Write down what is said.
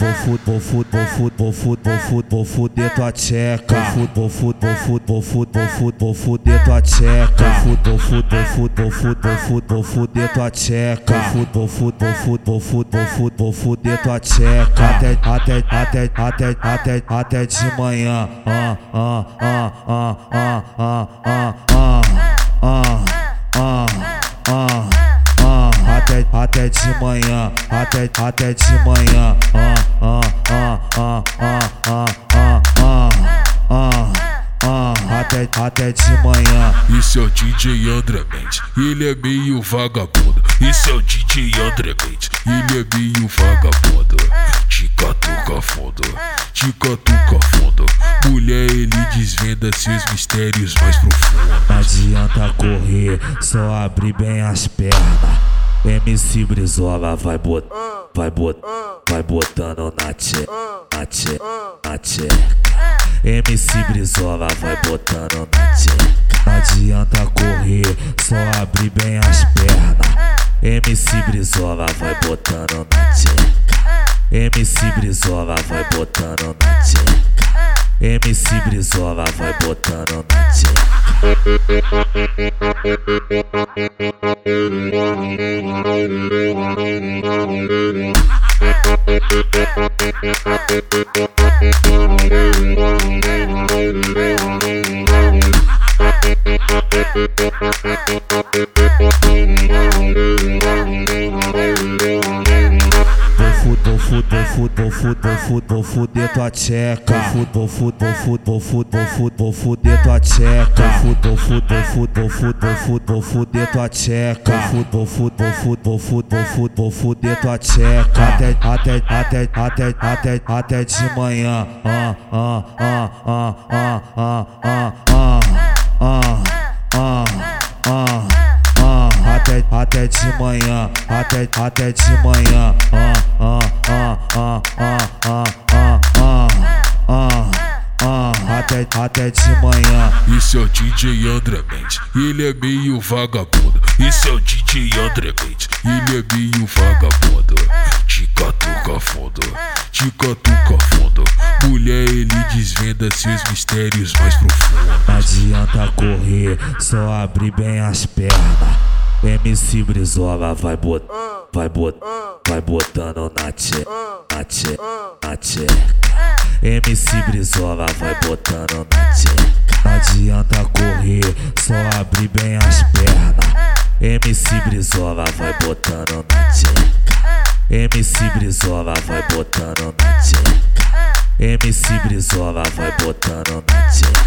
Vou vou fuder, vou fuder, vou fuder, tua tcheca. Vou fuder, vou fuder, vou fuder, tua tcheca. Vou fuder, vou fuder, vou fuder, tua tcheca. Vou fuder, vou fuder, vou fuder tua tcheca. Até, até, até, até, até, até de manhã. Ah, ah, ah, ah, ah, ah, ah, ah, ah, ah, ah até, até de manhã, até, até de manhã. Ah, ah, ah, ah, ah, ah, ah, ah, ah, até, até de manhã. Esse é o DJ André Mendes, ele é meio vagabundo. Esse é o DJ André Mendes, ele é meio vagabundo. Te catuca fundo, te catuca fundo. Mulher, ele desvenda seus mistérios mais profundos. Não adianta correr, só abre bem as pernas. MC Brizola vai bot, vai bot, vai botando na tche, na tche, na tcheca. MC Brizola vai botando na tcheca. Não adianta correr, só abre bem as pernas. MC Brizola vai botando na tcheca. MC Brizola vai botando na tcheca. MC Brizola vai botando na tcheca. Yeah. Vou fuder, vou fuder tua tcheca. Vou fuder, vou fuder, vou fuder, tua tcheca. Vou fuder, vou fuder, vou fuder, tua tcheca. Vou fuder, vou fuder, vou fuder, tua tcheca. Até, até, até, até, até, até de manhã. Ah, ah, ah, ah, ah, ah, ah, ah, ah, ah, ah até, até de manhã, até, até de manhã. Ah, ah, ah, ah, até, de manhã. Esse é o DJ André Mendes, ele é meio vagabundo. Esse é o DJ André Mendes, ele é meio vagabundo. Te catuca fundo, te catuca fundo. Mulher, ele desvenda seus mistérios mais profundos. Não adianta correr, só abre bem as pernas. MC Brizola vai bot, vai bot, vai botando na tche, na tche, na tcheca. MC Brizola vai botando na tcheca. Não adianta correr, só abre bem as pernas. MC Brizola vai botando na tcheca. MC Brizola vai botando na tcheca. MC Brizola vai botando na tcheca.